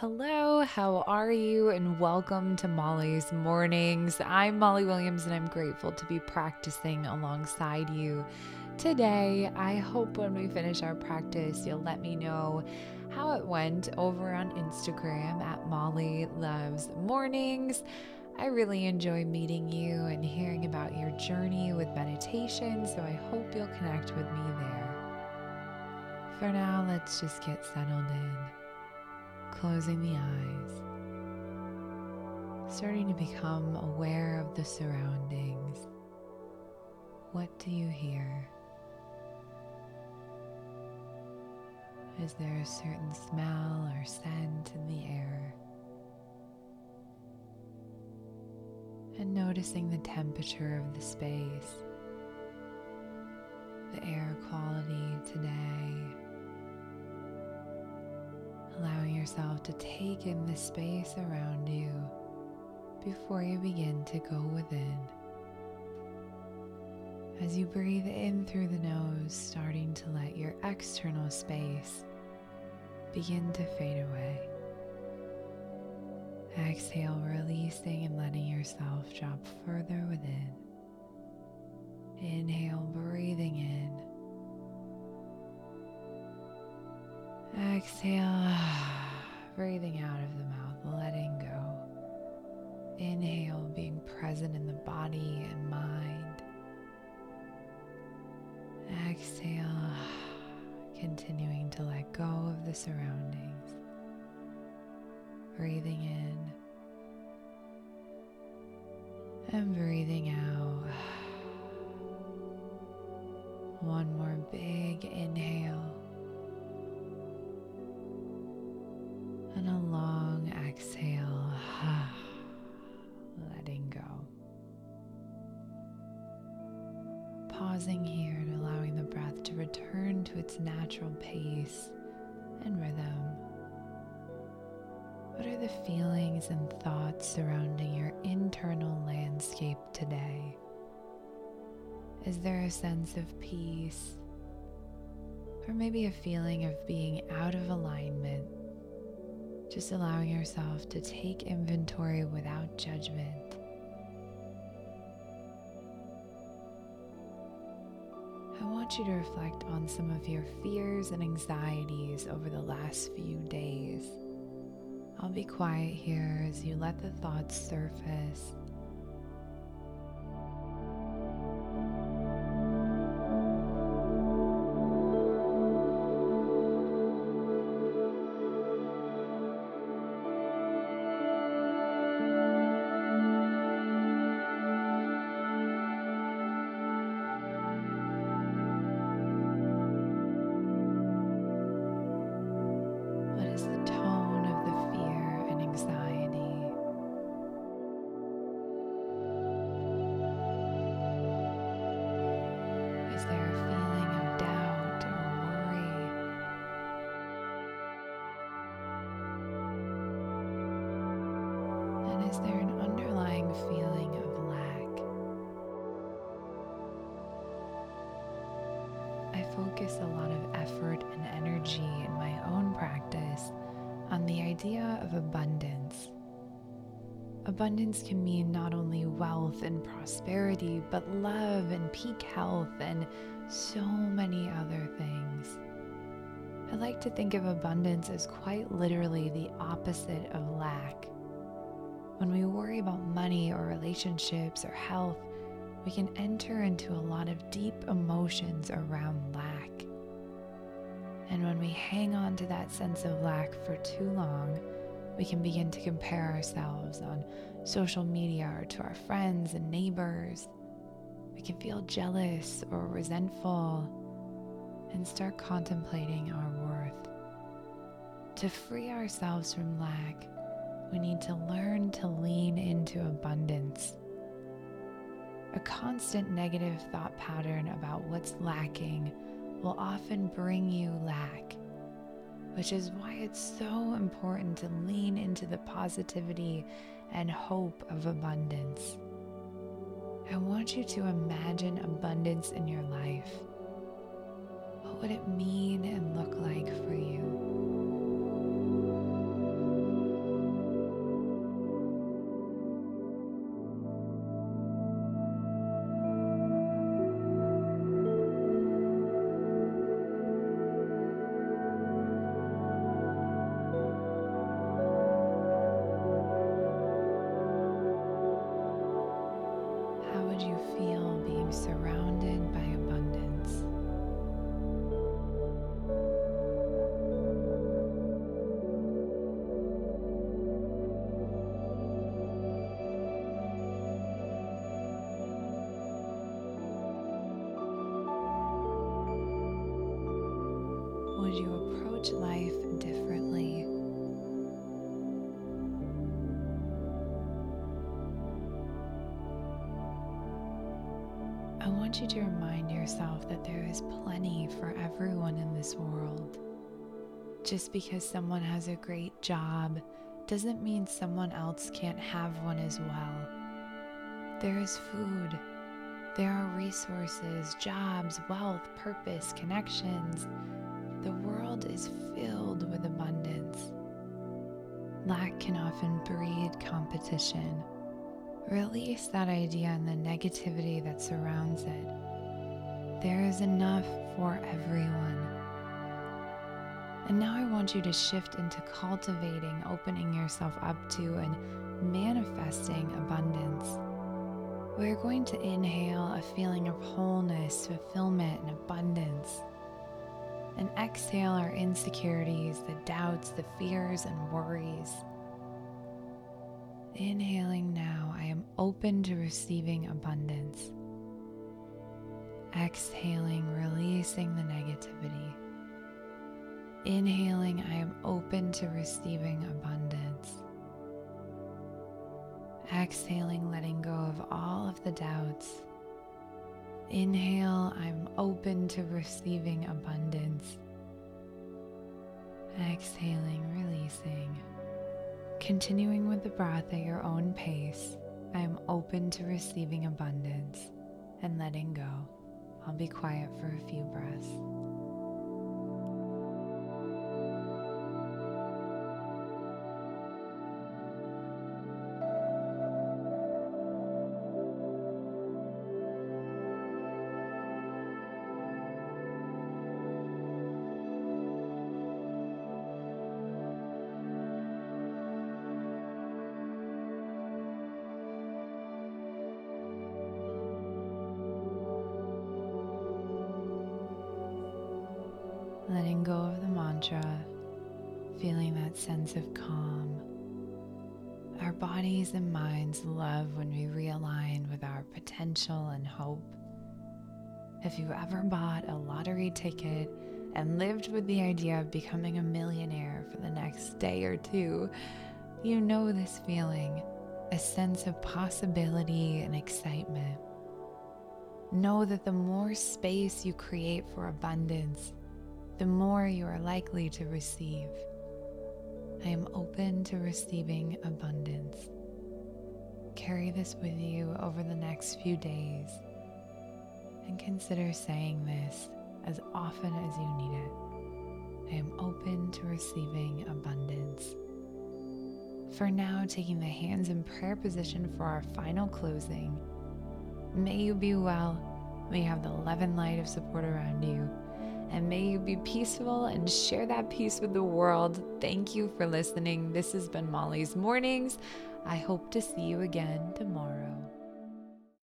Hello, how are you? And welcome to Molly's Mornings. I'm Molly Williams, and I'm grateful to be practicing alongside you today. I hope when we finish our practice, you'll let me know how it went over on Instagram at Molly Loves Mornings. I really enjoy meeting you and hearing about your journey with meditation, so I hope you'll connect with me there. For now, let's just get settled in closing the eyes, starting to become aware of the surroundings. What do you hear? Is there a certain smell or scent in the air? And noticing the temperature of the space, the air quality today allowing yourself to take in the space around you before you begin to go within. As you breathe in through the nose, starting to let your external space begin to fade away. Exhale, releasing and letting yourself drop further within. Inhale, breathing in. Exhale, breathing out of the mouth, letting go. Inhale, being present in the body and mind. Exhale, continuing to let go of the surroundings. Breathing in and breathing out. One more big inhale. Pausing here and allowing the breath to return to its natural pace and rhythm. What are the feelings and thoughts surrounding your internal landscape today? Is there a sense of peace? Or maybe a feeling of being out of alignment just allowing yourself to take inventory without judgment. I want you to reflect on some of your fears and anxieties over the last few days. I'll be quiet here as you let the thoughts surface focus a lot of effort and energy in my own practice on the idea of abundance. Abundance can mean not only wealth and prosperity, but love and peak health and so many other things. I like to think of abundance as quite literally the opposite of lack. When we worry about money or relationships or health, we can enter into a lot of deep emotions around lack. And when we hang on to that sense of lack for too long, we can begin to compare ourselves on social media or to our friends and neighbors. We can feel jealous or resentful and start contemplating our worth. To free ourselves from lack, we need to learn to lean into abundance. A constant negative thought pattern about what's lacking will often bring you lack, which is why it's so important to lean into the positivity and hope of abundance. I want you to imagine abundance in your life. What would it mean and look like for you? Would you approach life differently? I want you to remind yourself that there is plenty for everyone in this world. Just because someone has a great job doesn't mean someone else can't have one as well. There is food, there are resources, jobs, wealth, purpose, connections. World is filled with abundance. Lack can often breed competition. Release that idea and the negativity that surrounds it. There is enough for everyone. And now I want you to shift into cultivating, opening yourself up to, and manifesting abundance. We're going to inhale a feeling of wholeness, fulfillment, and abundance. And exhale our insecurities, the doubts, the fears, and worries. Inhaling now, I am open to receiving abundance. Exhaling, releasing the negativity. Inhaling, I am open to receiving abundance. Exhaling, letting go of all of the doubts. Inhale, I'm open to receiving abundance. Exhaling, releasing. Continuing with the breath at your own pace, I am open to receiving abundance and letting go. I'll be quiet for a few breaths. Mantra, feeling that sense of calm. Our bodies and minds love when we realign with our potential and hope. If you ever bought a lottery ticket and lived with the idea of becoming a millionaire for the next day or two, you know this feeling a sense of possibility and excitement. Know that the more space you create for abundance, the more you are likely to receive. I am open to receiving abundance. Carry this with you over the next few days and consider saying this as often as you need it. I am open to receiving abundance. For now, taking the hands in prayer position for our final closing. May you be well. May you have the love and light of support around you and may you be peaceful and share that peace with the world. Thank you for listening. This has been Molly's Mornings. I hope to see you again tomorrow.